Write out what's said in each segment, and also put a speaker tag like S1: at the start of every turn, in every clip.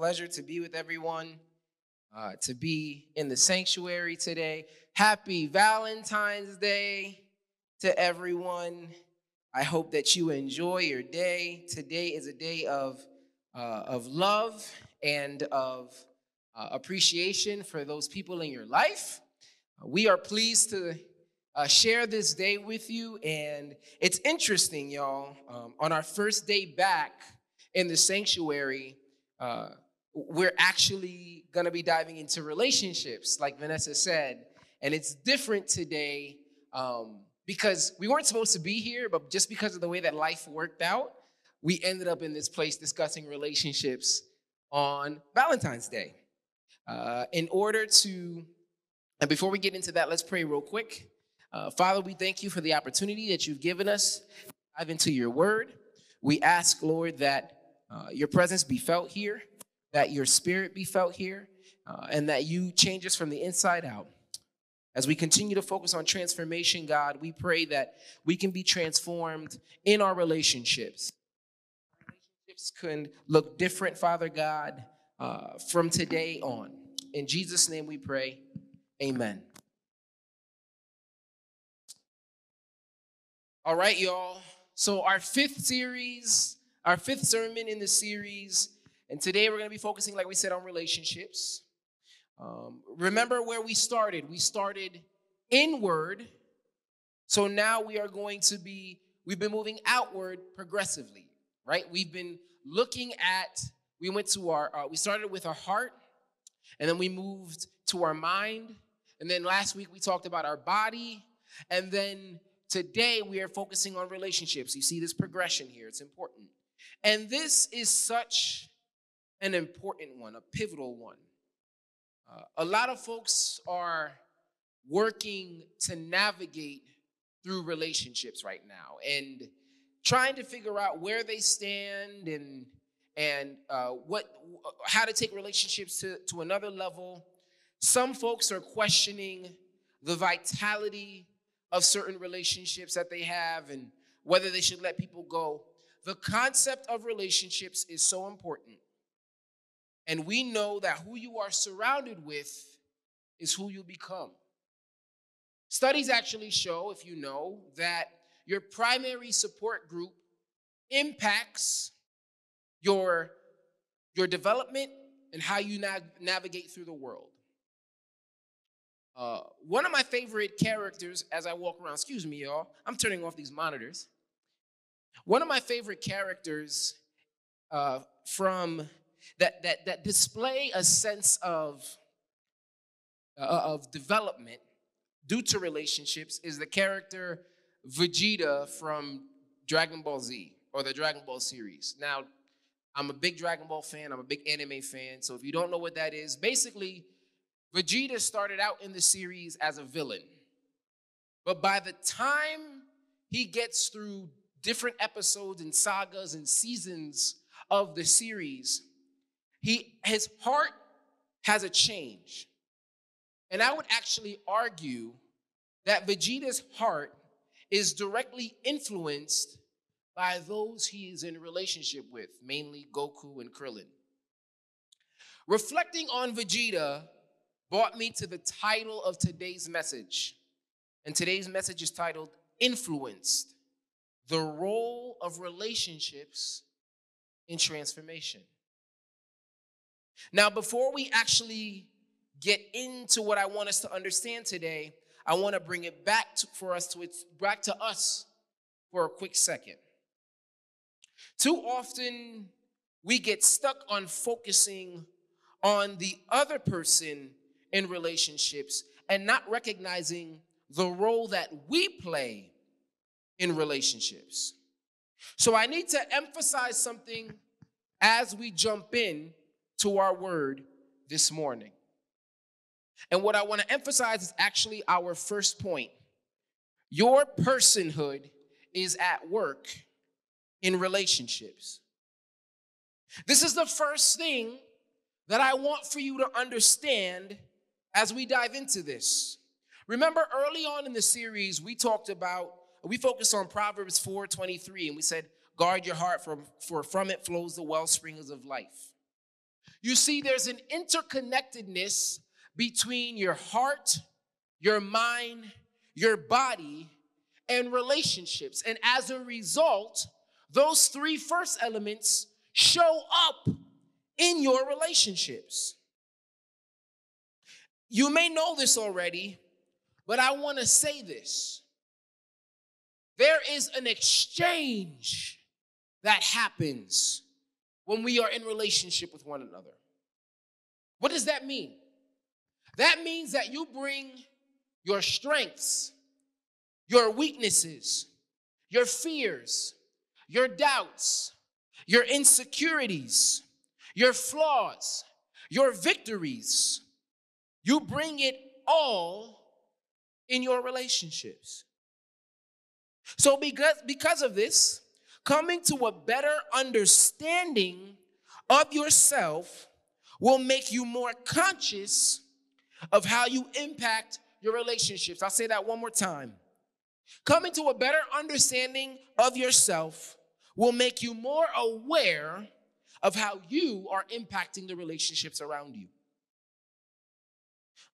S1: pleasure to be with everyone, uh, to be in the sanctuary today. Happy Valentine's Day to everyone. I hope that you enjoy your day. Today is a day of, uh, of love and of uh, appreciation for those people in your life. We are pleased to uh, share this day with you, and it's interesting, y'all. Um, on our first day back in the sanctuary, uh, we're actually going to be diving into relationships, like Vanessa said. And it's different today um, because we weren't supposed to be here, but just because of the way that life worked out, we ended up in this place discussing relationships on Valentine's Day. Uh, in order to, and before we get into that, let's pray real quick. Uh, Father, we thank you for the opportunity that you've given us to dive into your word. We ask, Lord, that uh, your presence be felt here, that your spirit be felt here, uh, and that you change us from the inside out. As we continue to focus on transformation, God, we pray that we can be transformed in our relationships. Relationships can look different, Father God, uh, from today on. In Jesus' name we pray. Amen. All right, y'all. So, our fifth series our fifth sermon in the series. And today we're going to be focusing, like we said, on relationships. Um, remember where we started? We started inward. So now we are going to be, we've been moving outward progressively, right? We've been looking at, we went to our, uh, we started with our heart, and then we moved to our mind. And then last week we talked about our body. And then today we are focusing on relationships. You see this progression here, it's important. And this is such an important one, a pivotal one. Uh, a lot of folks are working to navigate through relationships right now and trying to figure out where they stand and and uh, what how to take relationships to, to another level some folks are questioning the vitality of certain relationships that they have and whether they should let people go the concept of relationships is so important. And we know that who you are surrounded with is who you become. Studies actually show, if you know, that your primary support group impacts your, your development and how you nav- navigate through the world. Uh, one of my favorite characters as I walk around, excuse me, y'all, I'm turning off these monitors. One of my favorite characters uh, from that, that, that display a sense of, uh, of development due to relationships is the character Vegeta from Dragon Ball Z or the Dragon Ball series. Now, I'm a big Dragon Ball fan, I'm a big anime fan, so if you don't know what that is, basically, Vegeta started out in the series as a villain. But by the time he gets through different episodes and sagas and seasons of the series, he his heart has a change. And I would actually argue that Vegeta's heart is directly influenced by those he is in relationship with, mainly Goku and Krillin. Reflecting on Vegeta brought me to the title of today's message. And today's message is titled Influenced the role of relationships in transformation. Now, before we actually get into what I want us to understand today, I want to bring it back to, for us to it's back to us for a quick second. Too often we get stuck on focusing on the other person in relationships and not recognizing the role that we play in relationships. So I need to emphasize something as we jump in to our word this morning. And what I want to emphasize is actually our first point. Your personhood is at work in relationships. This is the first thing that I want for you to understand as we dive into this. Remember, early on in the series, we talked about we focused on Proverbs 4:23 and we said, Guard your heart, from, for from it flows the well springs of life. You see, there's an interconnectedness between your heart, your mind, your body, and relationships. And as a result, those three first elements show up in your relationships. You may know this already, but I want to say this. There is an exchange that happens when we are in relationship with one another. What does that mean? That means that you bring your strengths, your weaknesses, your fears, your doubts, your insecurities, your flaws, your victories. You bring it all in your relationships. So, because, because of this, coming to a better understanding of yourself will make you more conscious of how you impact your relationships. I'll say that one more time. Coming to a better understanding of yourself will make you more aware of how you are impacting the relationships around you.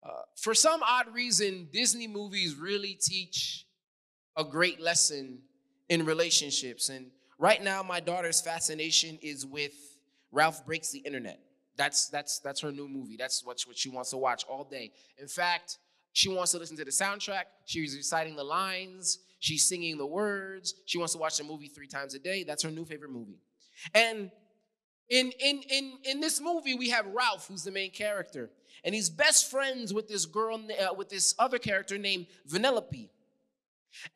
S1: Uh, for some odd reason, Disney movies really teach a great lesson in relationships. And right now, my daughter's fascination is with Ralph Breaks the Internet. That's that's that's her new movie. That's what, what she wants to watch all day. In fact, she wants to listen to the soundtrack. She's reciting the lines. She's singing the words. She wants to watch the movie three times a day. That's her new favorite movie. And in in in in this movie, we have Ralph, who's the main character, and he's best friends with this girl uh, with this other character named Vanellope.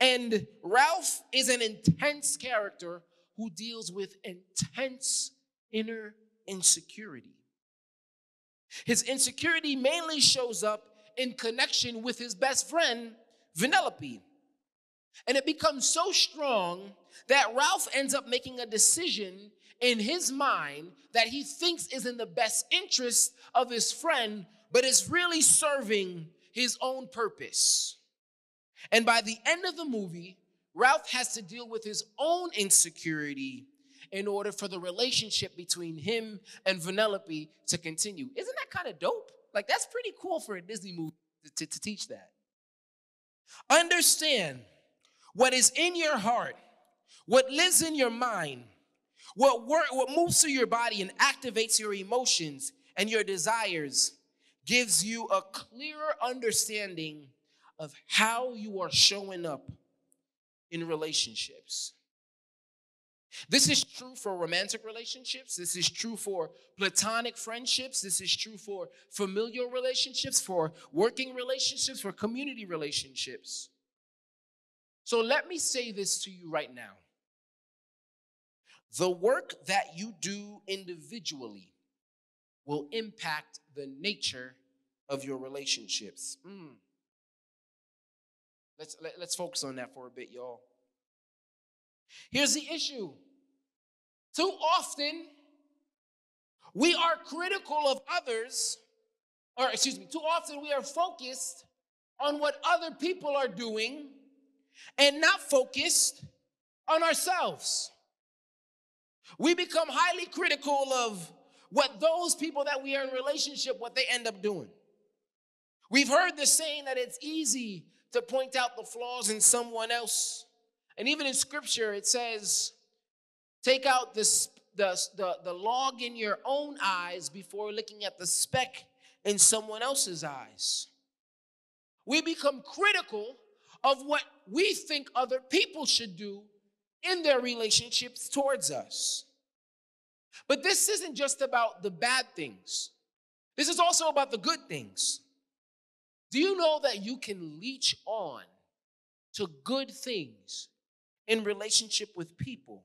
S1: And Ralph is an intense character who deals with intense inner insecurity. His insecurity mainly shows up in connection with his best friend, Vanellope. And it becomes so strong that Ralph ends up making a decision in his mind that he thinks is in the best interest of his friend, but is really serving his own purpose. And by the end of the movie, Ralph has to deal with his own insecurity in order for the relationship between him and Vanellope to continue. Isn't that kind of dope? Like, that's pretty cool for a Disney movie to, to, to teach that. Understand what is in your heart, what lives in your mind, what, work, what moves through your body and activates your emotions and your desires gives you a clearer understanding of how you are showing up in relationships. This is true for romantic relationships. This is true for platonic friendships. This is true for familial relationships, for working relationships, for community relationships. So let me say this to you right now. The work that you do individually will impact the nature of your relationships. Mm. Let's, let, us let us focus on that for a bit, y'all. Here's the issue too often, we are critical of others, or excuse me, too often we are focused on what other people are doing and not focused on ourselves. We become highly critical of what those people that we are in relationship what they end up doing. We've heard the saying that it's easy to point out the flaws in someone else and even in scripture, it says, take out the, the, the, the log in your own eyes before looking at the speck in someone else's eyes. We become critical of what we think other people should do in their relationships towards us. But this isn't just about the bad things, this is also about the good things. Do you know that you can leech on to good things in relationship with people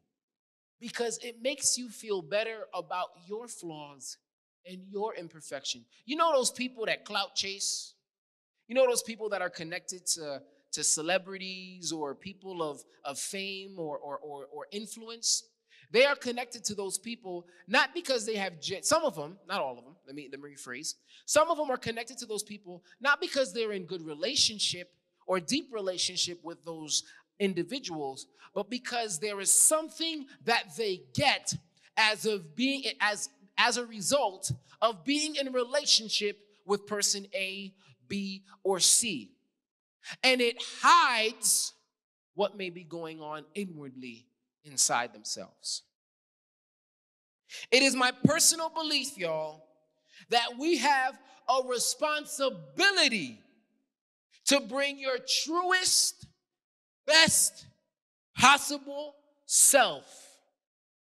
S1: because it makes you feel better about your flaws and your imperfection. You know those people that clout chase? You know those people that are connected to, to celebrities or people of, of fame or, or, or, or influence? They are connected to those people not because they have some of them, not all of them. Let me let me rephrase. Some of them are connected to those people not because they're in good relationship or deep relationship with those individuals, but because there is something that they get as of being as as a result of being in relationship with person A, B, or C. And it hides what may be going on inwardly inside themselves. It is my personal belief, y'all, that we have a responsibility to bring your truest, best possible self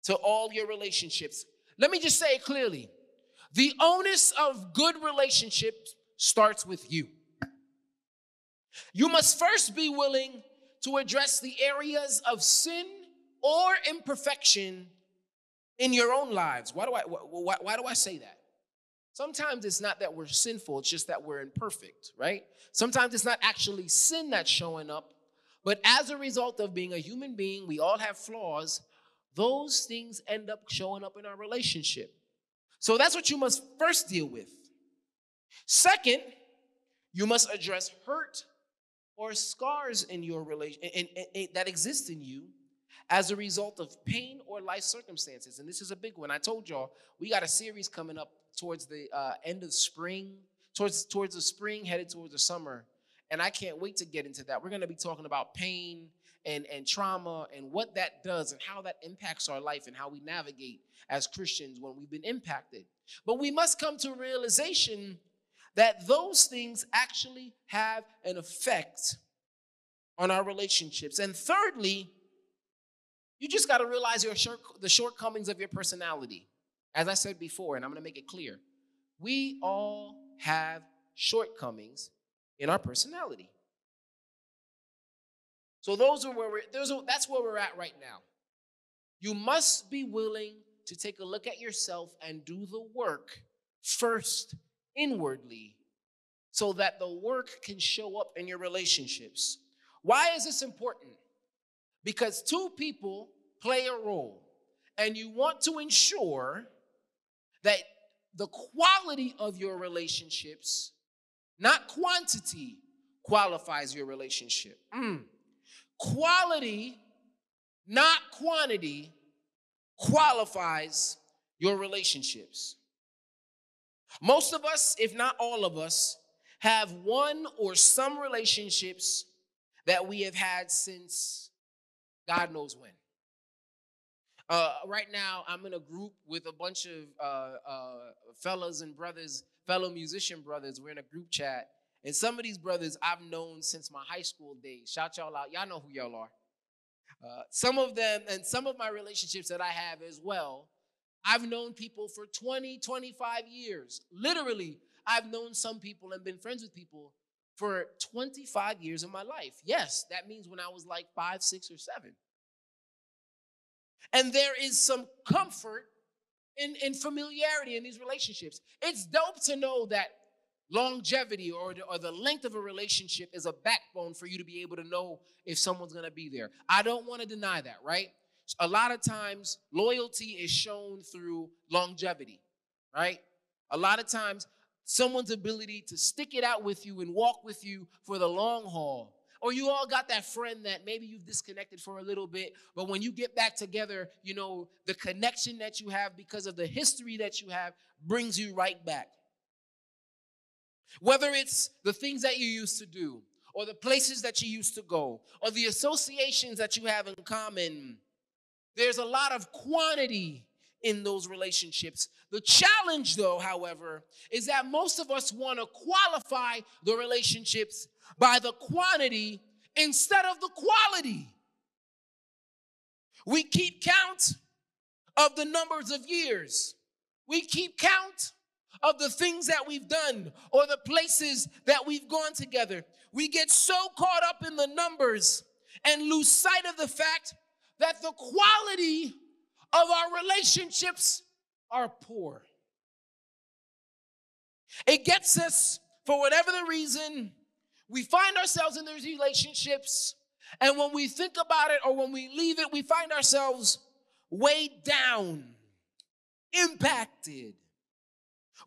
S1: to all your relationships. Let me just say it clearly the onus of good relationships starts with you. You must first be willing to address the areas of sin or imperfection in your own lives. Why do I why, why do I say that? Sometimes it's not that we're sinful, it's just that we're imperfect, right? Sometimes it's not actually sin that's showing up, but as a result of being a human being, we all have flaws. Those things end up showing up in our relationship. So that's what you must first deal with. Second, you must address hurt or scars in your relation that exist in you as a result of pain or life circumstances. And this is a big one. I told y'all we got a series coming up towards the uh, end of spring, towards towards the spring, headed towards the summer, and I can't wait to get into that. We're going to be talking about pain and and trauma and what that does and how that impacts our life and how we navigate as Christians when we've been impacted. But we must come to a realization that those things actually have an effect on our relationships. And thirdly, you just got to realize your short, the shortcomings of your personality. As I said before, and I'm going to make it clear, we all have shortcomings in our personality. So those are where we're, those are, that's where we're at right now. You must be willing to take a look at yourself and do the work first inwardly so that the work can show up in your relationships. Why is this important? Because two people play a role, and you want to ensure that the quality of your relationships, not quantity, qualifies your relationship. Mm. Quality, not quantity, qualifies your relationships. Most of us, if not all of us, have one or some relationships that we have had since God knows when. Uh, right now, I'm in a group with a bunch of uh, uh, fellows and brothers, fellow musician brothers. We're in a group chat. And some of these brothers I've known since my high school days. Shout y'all out. Y'all know who y'all are. Uh, some of them, and some of my relationships that I have as well, I've known people for 20, 25 years. Literally, I've known some people and been friends with people for 25 years of my life. Yes, that means when I was like five, six, or seven. And there is some comfort in, in familiarity in these relationships. It's dope to know that longevity or the, or the length of a relationship is a backbone for you to be able to know if someone's going to be there. I don't want to deny that, right? A lot of times, loyalty is shown through longevity, right? A lot of times, someone's ability to stick it out with you and walk with you for the long haul or you all got that friend that maybe you've disconnected for a little bit, but when you get back together, you know, the connection that you have because of the history that you have brings you right back. Whether it's the things that you used to do, or the places that you used to go, or the associations that you have in common, there's a lot of quantity in those relationships. The challenge, though, however, is that most of us want to qualify the relationships by the quantity instead of the quality. We keep count of the numbers of years. We keep count of the things that we've done or the places that we've gone together. We get so caught up in the numbers and lose sight of the fact that the quality of our relationships are poor. It gets us, for whatever the reason, we find ourselves in those relationships, and when we think about it or when we leave it, we find ourselves weighed down, impacted.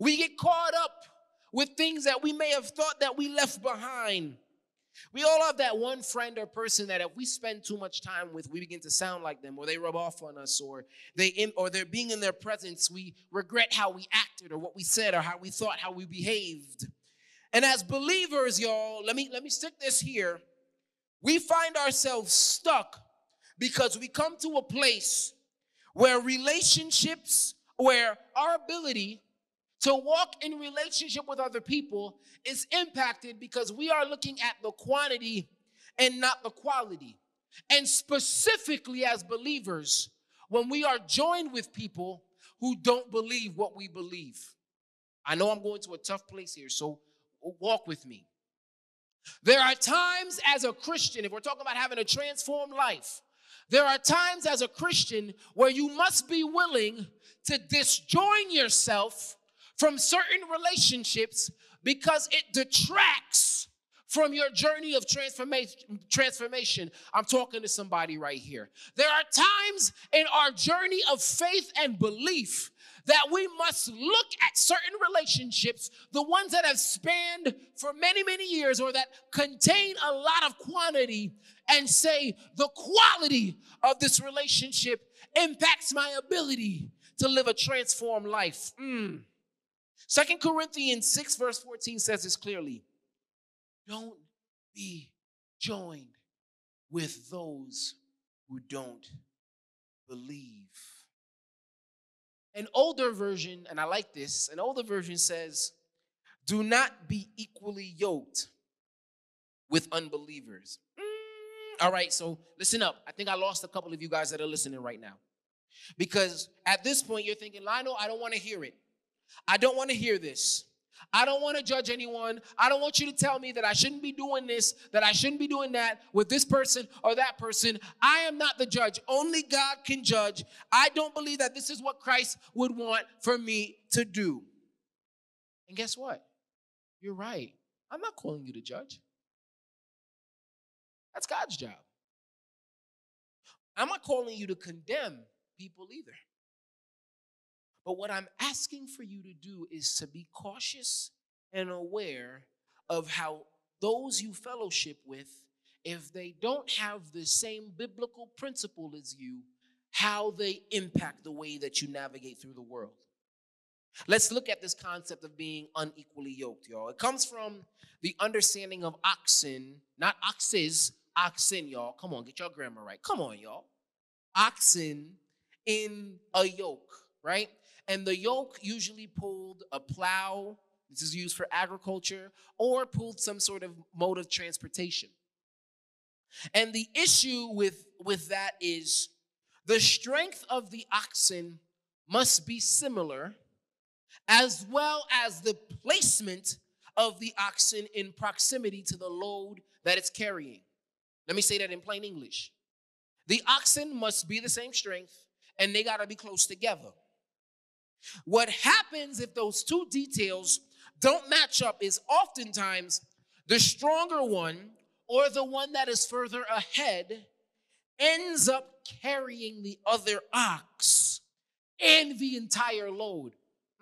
S1: We get caught up with things that we may have thought that we left behind. We all have that one friend or person that if we spend too much time with, we begin to sound like them, or they rub off on us, or they or they're being in their presence, we regret how we acted, or what we said, or how we thought, how we behaved. And as believers, y'all, let me let me stick this here. We find ourselves stuck because we come to a place where relationships, where our ability to walk in relationship with other people is impacted because we are looking at the quantity and not the quality. And specifically as believers, when we are joined with people who don't believe what we believe. I know I'm going to a tough place here, so walk with me. There are times as a Christian, if we're talking about having a transformed life, there are times as a Christian where you must be willing to disjoin yourself from certain relationships because it detracts from your journey of transformation transformation i'm talking to somebody right here there are times in our journey of faith and belief that we must look at certain relationships, the ones that have spanned for many, many years or that contain a lot of quantity, and say the quality of this relationship impacts my ability to live a transformed life. Mm. Second Corinthians 6, verse 14 says this clearly Don't be joined with those who don't believe. An older version, and I like this, an older version says, Do not be equally yoked with unbelievers. Mm, all right, so listen up. I think I lost a couple of you guys that are listening right now. Because at this point, you're thinking, Lionel, I don't want to hear it. I don't want to hear this. I don't want to judge anyone. I don't want you to tell me that I shouldn't be doing this, that I shouldn't be doing that with this person or that person. I am not the judge. Only God can judge. I don't believe that this is what Christ would want for me to do. And guess what? You're right. I'm not calling you to judge. That's God's job. I'm not calling you to condemn people either. But what I'm asking for you to do is to be cautious and aware of how those you fellowship with, if they don't have the same biblical principle as you, how they impact the way that you navigate through the world. Let's look at this concept of being unequally yoked, y'all. It comes from the understanding of oxen, not oxes, oxen, y'all. Come on, get your grammar right. Come on, y'all. Oxen in a yoke, right? And the yoke usually pulled a plow, this is used for agriculture, or pulled some sort of mode of transportation. And the issue with, with that is the strength of the oxen must be similar, as well as the placement of the oxen in proximity to the load that it's carrying. Let me say that in plain English. The oxen must be the same strength, and they got to be close together. What happens if those two details don't match up is oftentimes the stronger one or the one that is further ahead ends up carrying the other ox and the entire load.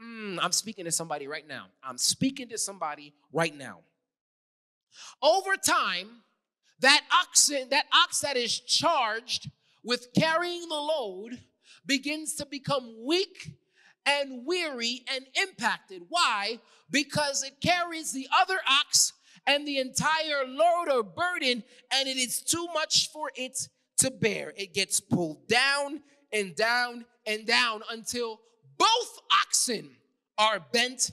S1: Mm, I'm speaking to somebody right now. I'm speaking to somebody right now. Over time, that oxen, that ox that is charged with carrying the load begins to become weak and weary and impacted. Why? Because it carries the other ox and the entire load or burden, and it is too much for it to bear. It gets pulled down and down and down until both oxen are bent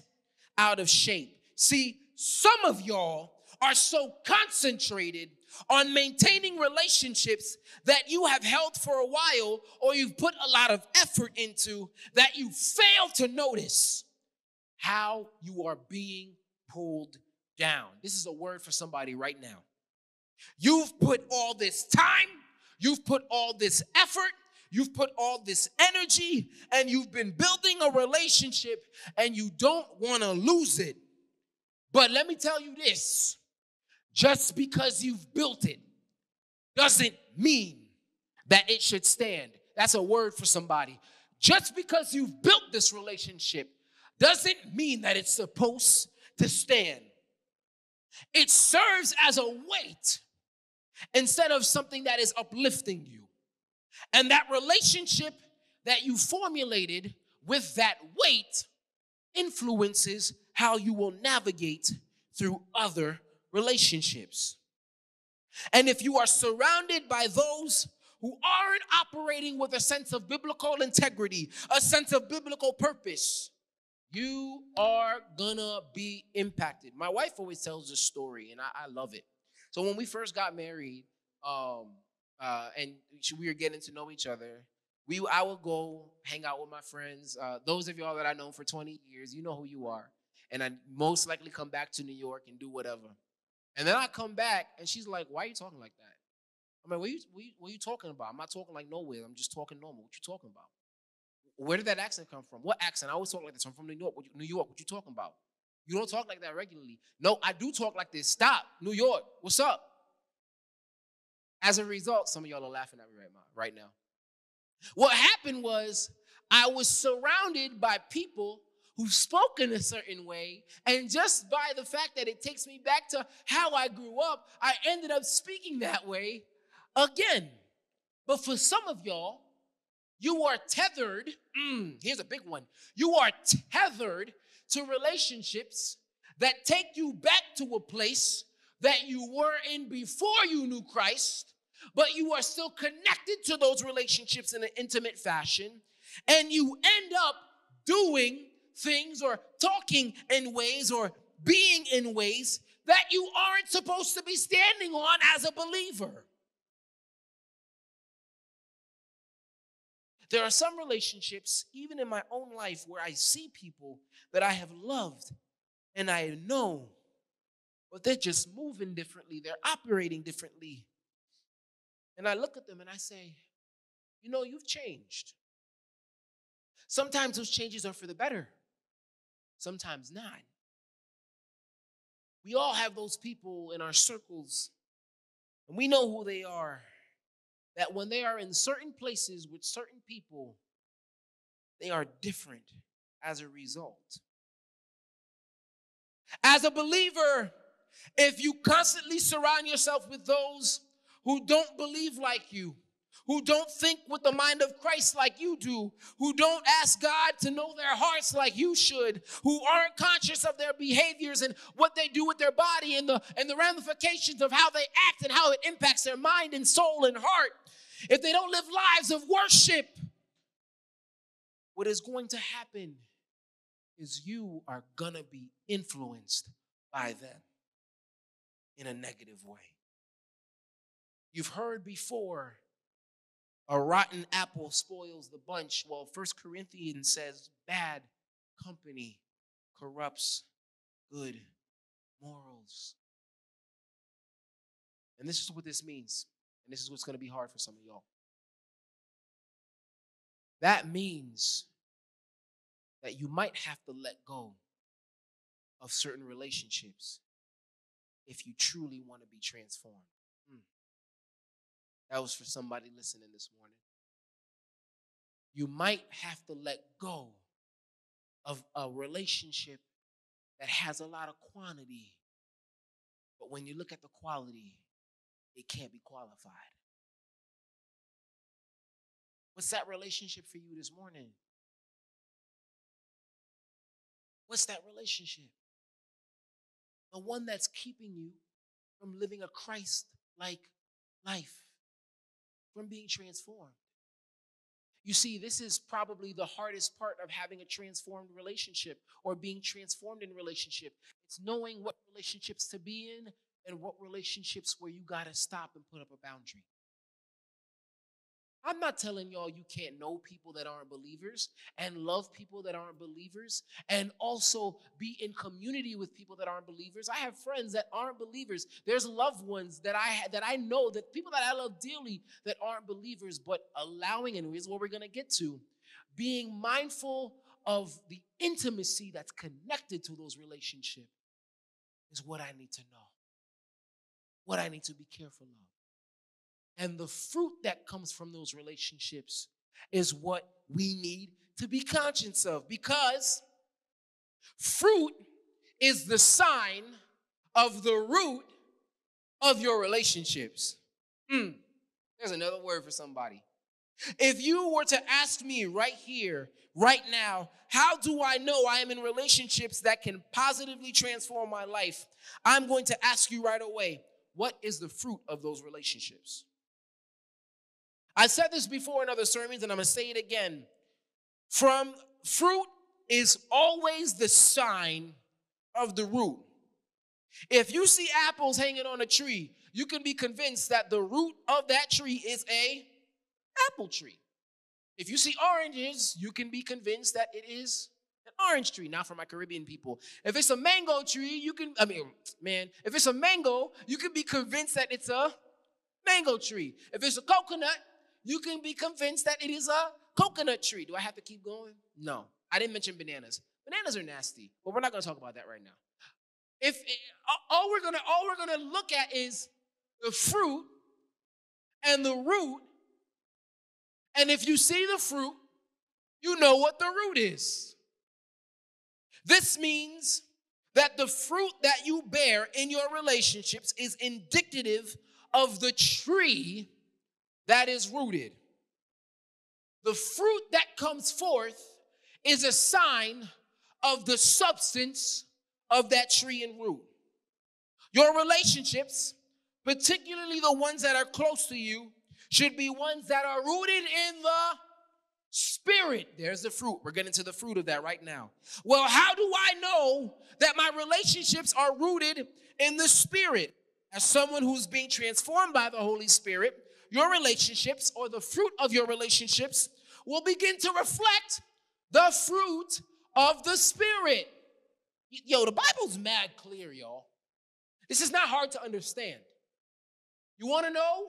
S1: out of shape. See, some of y'all are so concentrated on maintaining relationships that you have held for a while or you've put a lot of effort into that you fail to notice how you are being pulled down. This is a word for somebody right now. You've put all this time, you've put all this effort, you've put all this energy, and you've been building a relationship and you don't want to lose it. But let me tell you this just because you've built it doesn't mean that it should stand. That's a word for somebody. Just because you've built this relationship doesn't mean that it's supposed to stand. it serves as a weight instead of something that is uplifting you. And that relationship that you formulated with that weight influences how you will navigate through other relationships. And if you are surrounded by those who aren't operating with a sense of biblical integrity, a sense of biblical purpose, you are gonna be impacted. My wife always tells this story, and I, I love it. So when we first got married, um, uh, and we were getting to know each other, we I would go hang out with my friends. Uh, those of y'all that I know for 20 years, you know who you are. And I most likely come back to New York and do whatever. And then I come back and she's like, Why are you talking like that? I'm like, what are, you, what, are you, what are you talking about? I'm not talking like nowhere. I'm just talking normal. What you talking about? Where did that accent come from? What accent? I always talk like this. I'm from New York. New York. What you talking about? You don't talk like that regularly. No, I do talk like this. Stop. New York. What's up? As a result, some of y'all are laughing at me right now. Right now. What happened was I was surrounded by people who spoke in a certain way, and just by the fact that it takes me back to how I grew up, I ended up speaking that way again. But for some of y'all, you are tethered. Mm, here's a big one. You are tethered to relationships that take you back to a place that you were in before you knew Christ, but you are still connected to those relationships in an intimate fashion, and you end up doing things or talking in ways or being in ways that you aren't supposed to be standing on as a believer. There are some relationships, even in my own life, where I see people that I have loved and I know, but they're just moving differently, they're operating differently. And I look at them and I say, You know, you've changed. Sometimes those changes are for the better, sometimes not. We all have those people in our circles, and we know who they are that when they are in certain places with certain people, they are different as a result. As a believer, if you constantly surround yourself with those who don't believe like you, who don't think with the mind of Christ like you do, who don't ask God to know their hearts like you should, who aren't conscious of their behaviors and what they do with their body and the and the ramifications of how they act and how it impacts their mind and soul and heart. If they don't live lives of worship, what is going to happen is you are going to be influenced by them in a negative way. You've heard before a rotten apple spoils the bunch. Well, First Corinthians says bad company corrupts good morals. And this is what this means. And this is what's going to be hard for some of y'all. That means that you might have to let go of certain relationships if you truly want to be transformed. That was for somebody listening this morning. You might have to let go of a relationship that has a lot of quantity, but when you look at the quality, it can't be qualified. What's that relationship for you this morning? What's that relationship? The one that's keeping you from living a Christ like life, from being transformed. You see, this is probably the hardest part of having a transformed relationship or being transformed in relationship. It's knowing what relationships to be in and what relationships where you got to stop and put up a boundary. I'm not telling y'all you can't know people that aren't believers and love people that aren't believers and also be in community with people that aren't believers. I have friends that aren't believers. There's loved ones that I that I know that people that I love dearly that aren't believers, but allowing and here's what we're gonna get to, being mindful of the intimacy that's connected to those relationships is what I need to know what I need to be careful of. And the fruit that comes from those relationships is what we need to be conscious of because fruit is the sign of the root of your relationships. Hmm. There's another word for somebody. If you were to ask me right here, right now, how do I know I am in relationships that can positively transform my life? I'm going to ask you right away what is the fruit of those relationships? I said this before in other sermons, and I'm going to say it again. From fruit is always the sign of the root. If you see apples hanging on a tree, you can be convinced that the root of that tree is a apple tree. If you see oranges, you can be convinced that it is an orange tree. Now, for my Caribbean people, if it's a mango tree, you can, I mean, man, if it's a mango, you can be convinced that it's a mango tree. If it's a coconut, you can be convinced that it is a coconut tree. Do I have to keep going? No. I didn't mention bananas. Bananas are nasty, but we're not going to talk about that right now. If eh, all we're going to all we're going to look at is the fruit and the root and if you see the fruit, you know what the root is. This means that the fruit that you bear in your relationships is indicative of the tree that is rooted. The fruit that comes forth is a sign of the substance of that tree and root. Your relationships, particularly the ones that are close to you, should be ones that are rooted in the spirit. There's the fruit. We're getting to the fruit of that right now. Well, how do I know that my relationships are rooted in the spirit? As someone who's being transformed by the Holy Spirit, your relationships or the fruit of your relationships will begin to reflect the fruit of the spirit. Yo, the Bible's mad clear, y'all. This is not hard to understand. You want to know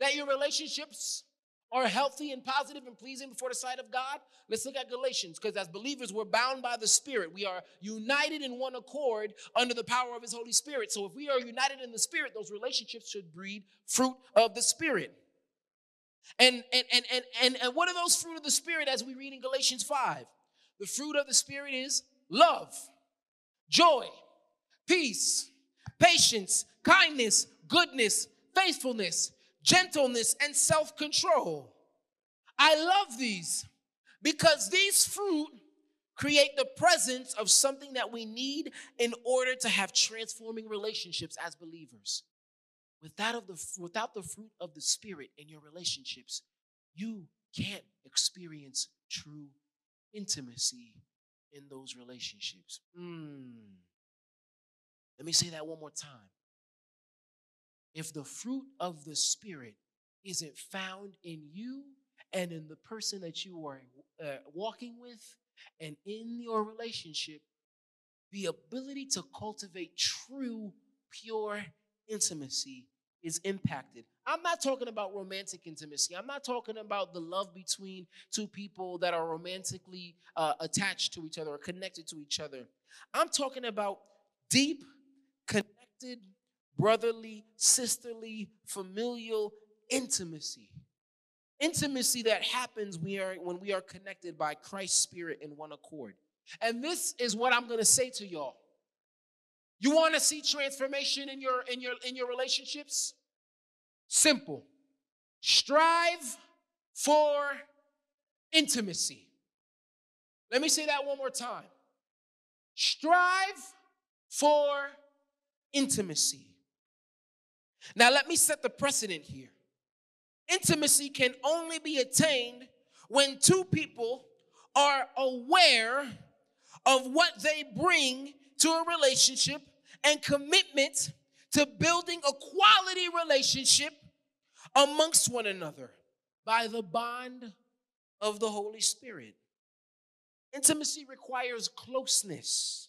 S1: that your relationships are healthy and positive and pleasing before the sight of God? Let's look at Galatians because as believers, we're bound by the Spirit. We are united in one accord under the power of His Holy Spirit. So if we are united in the Spirit, those relationships should breed fruit of the Spirit. And, and, and, and, and, and what are those fruit of the Spirit as we read in Galatians 5? The fruit of the Spirit is love, joy, peace, patience, kindness, goodness, faithfulness gentleness, and self control. I love these because these fruit create the presence of something that we need in order to have transforming relationships as believers. Without, of the, without the fruit of the Spirit in your relationships, you can't experience true intimacy in those relationships. Mm. Let me say that one more time if the fruit of the Spirit isn't found in you and in the person that you are uh, walking with and in your relationship, the ability to cultivate true, pure intimacy is impacted. I'm not talking about romantic intimacy. I'm not talking about the love between two people that are romantically uh, attached to each other or connected to each other. I'm talking about deep, connected brotherly, sisterly, familial intimacy. Intimacy that happens we are, when we are connected by Christ's Spirit in one accord. And this is what I'm going to say to y'all. You want to see transformation in your in your in your relationships? Simple. Strive for intimacy. Let me say that one more time. Strive for intimacy. Now, let me set the precedent here. Intimacy can only be attained when two people are aware of what they bring to a relationship and commitment to building a quality relationship amongst one another by the bond of the Holy Spirit. Intimacy requires closeness,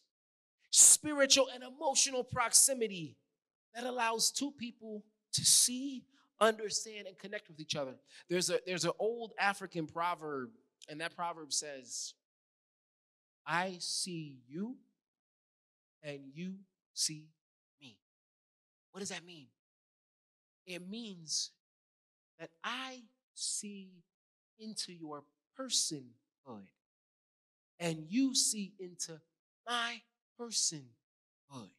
S1: spiritual and emotional proximity that allows two people to see, understand, and connect with each other. There's a there's an old African proverb, and that proverb says, I see you and you see me. What does that mean? It means that I see into your personhood and you see into my personhood.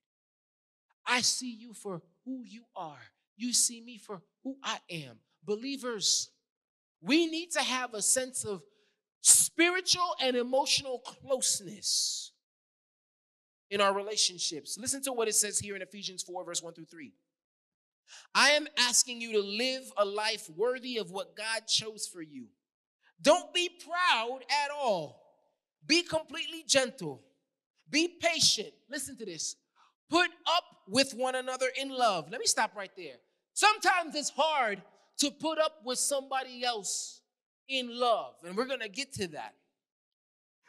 S1: I see you for who you are. You see me for who I am. Believers, we need to have a sense of spiritual and emotional closeness in our relationships. Listen to what it says here in Ephesians 4, verse 1 through 3. I am asking you to live a life worthy of what God chose for you. Don't be proud at all. Be completely gentle. Be patient. Listen to this. Put up with one another in love. Let me stop right there. Sometimes it's hard to put up with somebody else in love, and we're going to get to that.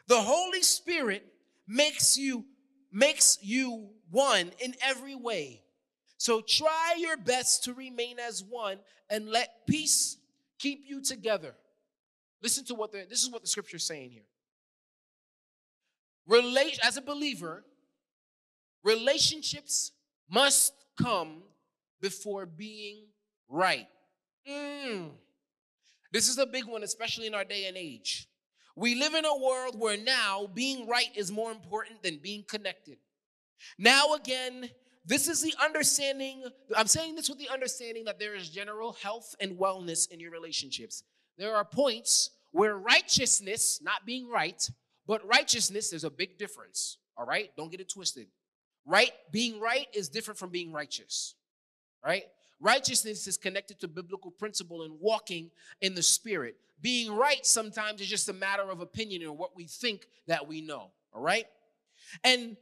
S1: The Holy Spirit makes you makes you one in every way. So try your best to remain as one and let peace keep you together. Listen to what the, this is what the scripture is saying here. Relate as a believer, relationships must come before being right. Mm. This is a big one, especially in our day and age. We live in a world where now being right is more important than being connected. Now, again, this is the understanding. I'm saying this with the understanding that there is general health and wellness in your relationships. There are points where righteousness, not being right, but righteousness, there's a big difference. All right? Don't get it twisted. Right? Being right is different from being righteous. Right? Righteousness is connected to biblical principle and walking in the spirit. Being right sometimes is just a matter of opinion or what we think that we know. All right? And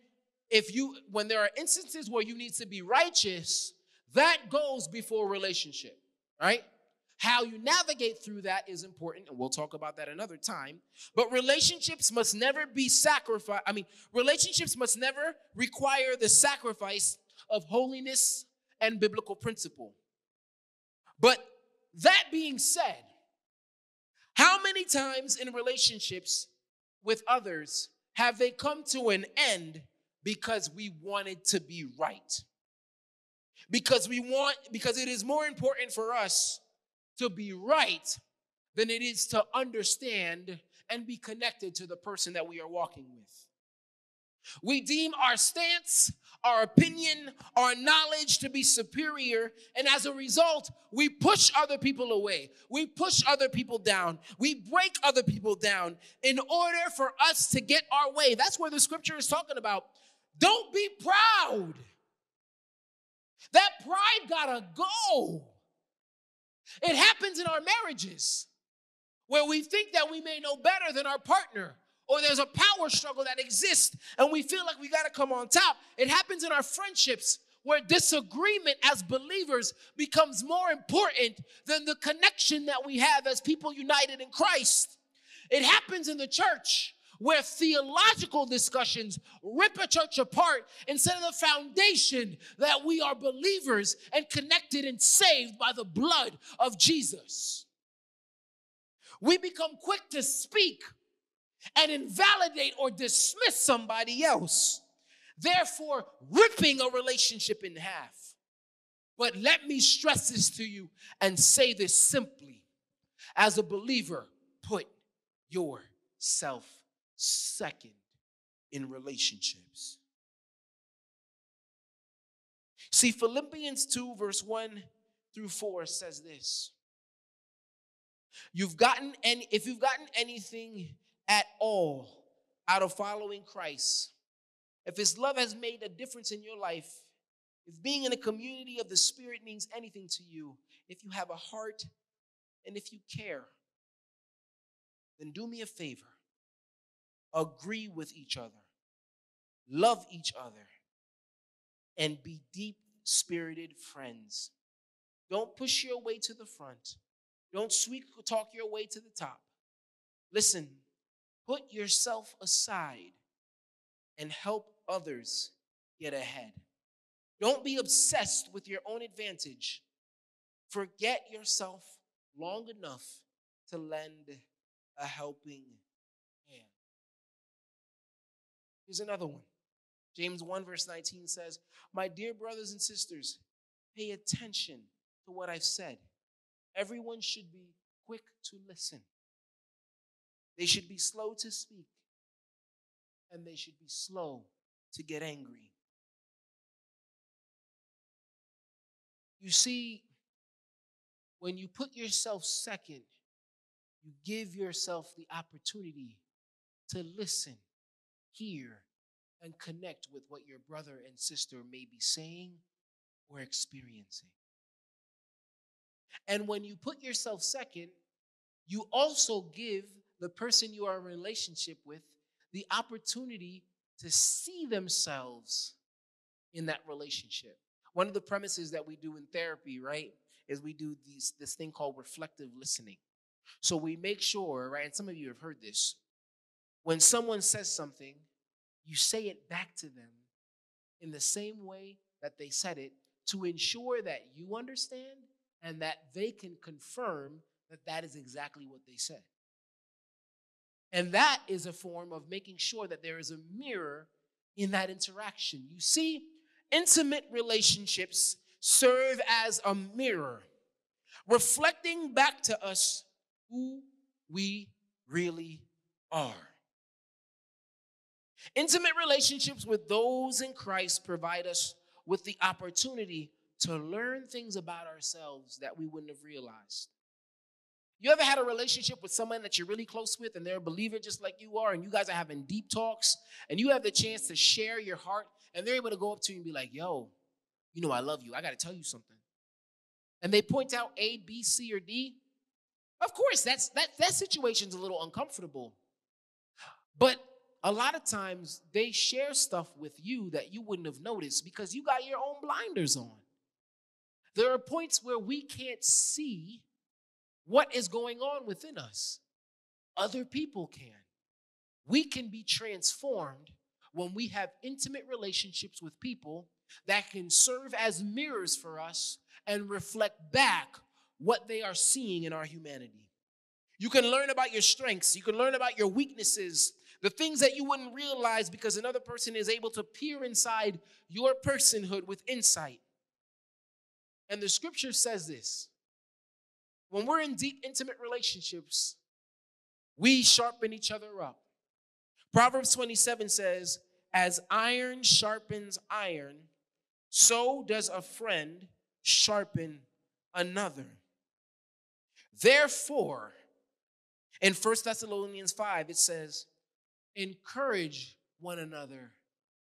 S1: if you, when there are instances where you need to be righteous, that goes before relationship, right? How you navigate through that is important, and we'll talk about that another time. But relationships must never be sacrificed. I mean, relationships must never require the sacrifice of holiness and biblical principle. But that being said, how many times in relationships with others have they come to an end because we wanted to be right? Because we want, because it is more important for us to be right than it is to understand and be connected to the person that we are walking with. We deem our stance, our opinion, our knowledge to be superior, and as a result, we push other people away. We push other people down. We break other people down in order for us to get our way. That's where the scripture is talking about. Don't be proud. That pride gotta go. It happens in our marriages where we think that we may know better than our partner or there's a power struggle that exists and we feel like we got to come on top. It happens in our friendships where disagreement as believers becomes more important than the connection that we have as people united in Christ. It happens in the church where theological discussions rip a church apart instead of the foundation that we are believers and connected and saved by the blood of Jesus. We become quick to speak and invalidate or dismiss somebody else, therefore, ripping a relationship in half. But let me stress this to you and say this simply. As a believer, put yourself second in relationships. See, Philippians 2, verse 1 through 4 says this. You've gotten any, if you've gotten anything at all out of following Christ, if his love has made a difference in your life, if being in a community of the Spirit means anything to you, if you have a heart and if you care, then do me a favor agree with each other, love each other, and be deep spirited friends. Don't push your way to the front. Don't sweet talk your way to the top. Listen, put yourself aside and help others get ahead. Don't be obsessed with your own advantage. Forget yourself long enough to lend a helping Here's another one. James 1, verse 19 says, My dear brothers and sisters, pay attention to what I've said. Everyone should be quick to listen. They should be slow to speak, and they should be slow to get angry. You see, when you put yourself second, you give yourself the opportunity to listen, hear, and connect with what your brother and sister may be saying or experiencing. And when you put yourself second, you also give the person you are in relationship with the opportunity to see themselves in that relationship. One of the premises that we do in therapy, right, is we do these, this thing called reflective listening. So we make sure, right, and some of you have heard this, when someone says something, you say it back to them in the same way that they said it to ensure that you understand and that they can confirm that that is exactly what they said. And that is a form of making sure that there is a mirror in that interaction. You see, intimate relationships serve as a mirror, reflecting back to us who we really are. Intimate relationships with those in Christ provide us with the opportunity to learn things about ourselves that we wouldn't have realized. You ever had a relationship with someone that you're really close with and they're a believer just like you are, and you guys are having deep talks, and you have the chance to share your heart, and they're able to go up to you and be like, yo, you know, I love you. I got to tell you something. And they point out A, B, C, or D. Of course, that's that that situation's a little uncomfortable. But a lot of times they share stuff with you that you wouldn't have noticed because you got your own blinders on. There are points where we can't see what is going on within us. Other people can. We can be transformed when we have intimate relationships with people that can serve as mirrors for us and reflect back what they are seeing in our humanity. You can learn about your strengths, you can learn about your weaknesses, the things that you wouldn't realize because another person is able to peer inside your personhood with insight. And the scripture says this when we're in deep, intimate relationships, we sharpen each other up. Proverbs 27 says, As iron sharpens iron, so does a friend sharpen another. Therefore, in 1 Thessalonians 5, it says, Encourage one another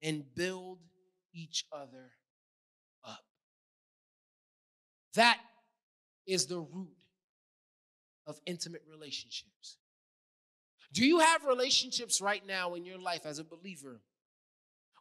S1: and build each other up. That is the root of intimate relationships. Do you have relationships right now in your life as a believer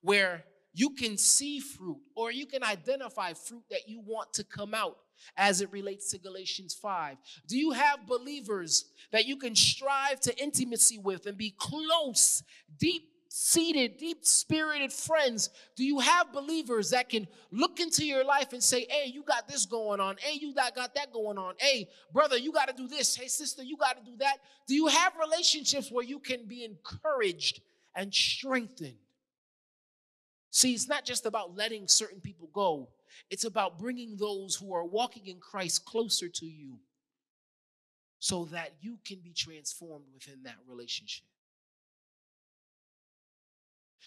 S1: where you can see fruit or you can identify fruit that you want to come out as it relates to Galatians 5? Do you have believers that you can strive to intimacy with and be close, deep seated, deep spirited friends? Do you have believers that can look into your life and say, hey, you got this going on. Hey, you got, got that going on. Hey, brother, you got to do this. Hey, sister, you got to do that. Do you have relationships where you can be encouraged and strengthened? See, it's not just about letting certain people go, it's about bringing those who are walking in Christ closer to you so that you can be transformed within that relationship.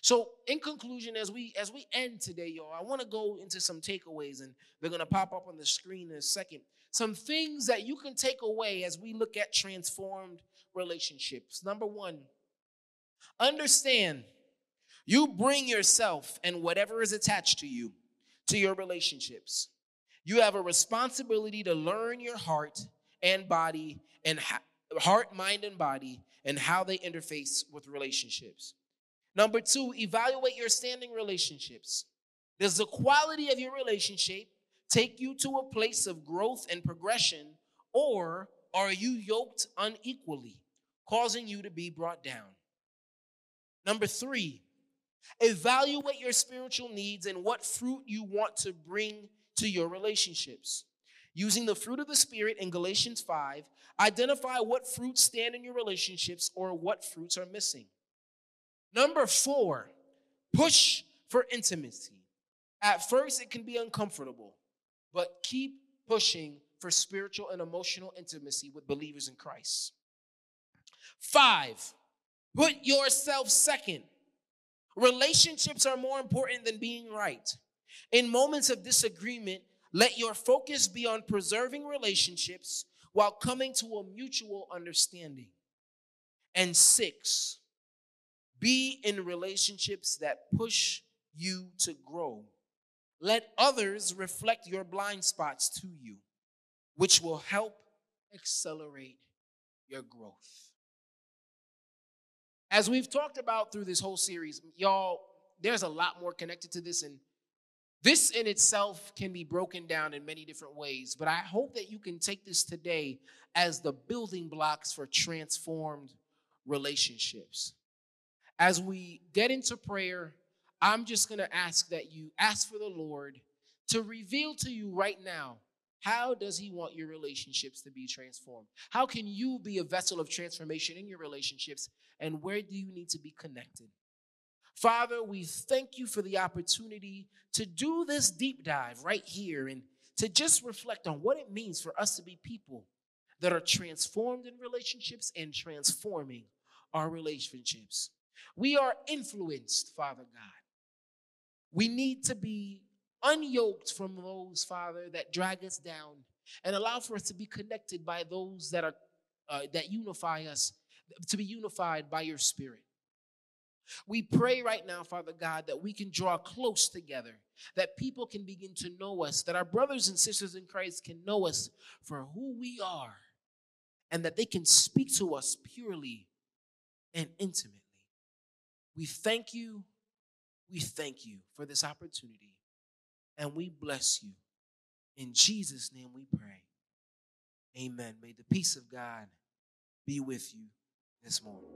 S1: So, in conclusion, as we as we end today, y'all, I want to go into some takeaways, and they're gonna pop up on the screen in a second. Some things that you can take away as we look at transformed relationships. Number one, understand you bring yourself and whatever is attached to you to your relationships. You have a responsibility to learn your heart and body and ha- heart, mind, and body and how they interface with relationships. Number two, evaluate your standing relationships. Does the quality of your relationship take you to a place of growth and progression, or are you yoked unequally, causing you to be brought down? Number three, evaluate your spiritual needs and what fruit you want to bring to your relationships. Using the fruit of the Spirit in Galatians 5, identify what fruits stand in your relationships or what fruits are missing. Number four, push for intimacy. At first, it can be uncomfortable, but keep pushing for spiritual and emotional intimacy with believers in Christ. Five, put yourself second. Relationships are more important than being right. In moments of disagreement, Let your focus be on preserving relationships while coming to a mutual understanding. And six, be in relationships that push you to grow. Let others reflect your blind spots to you, which will help accelerate your growth. As we've talked about through this whole series, y'all, there's a lot more connected to this, and this in itself can be broken down in many different ways. But I hope that you can take this today as the building blocks for transformed relationships. As we get into prayer, I'm just going to ask that you ask for the Lord to reveal to you right now how does he want your relationships to be transformed? How can you be a vessel of transformation in your relationships and where do you need to be connected? Father, we thank you for the opportunity to do this deep dive right here and to just reflect on what it means for us to be people that are transformed in relationships and transforming our relationships. We are influenced, Father God. We need to be unyoked from those, Father, that drag us down and allow for us to be connected by those that are uh, that unify us, to be unified by your Spirit. We pray right now, Father God, that we can draw close together, that people can begin to know us, that our brothers and sisters in Christ can know us for who we are, and that they can speak to us purely and intimately. We thank you. We thank you for this opportunity and we bless you. In Jesus' name we pray. Amen. May the peace of God be with you this morning.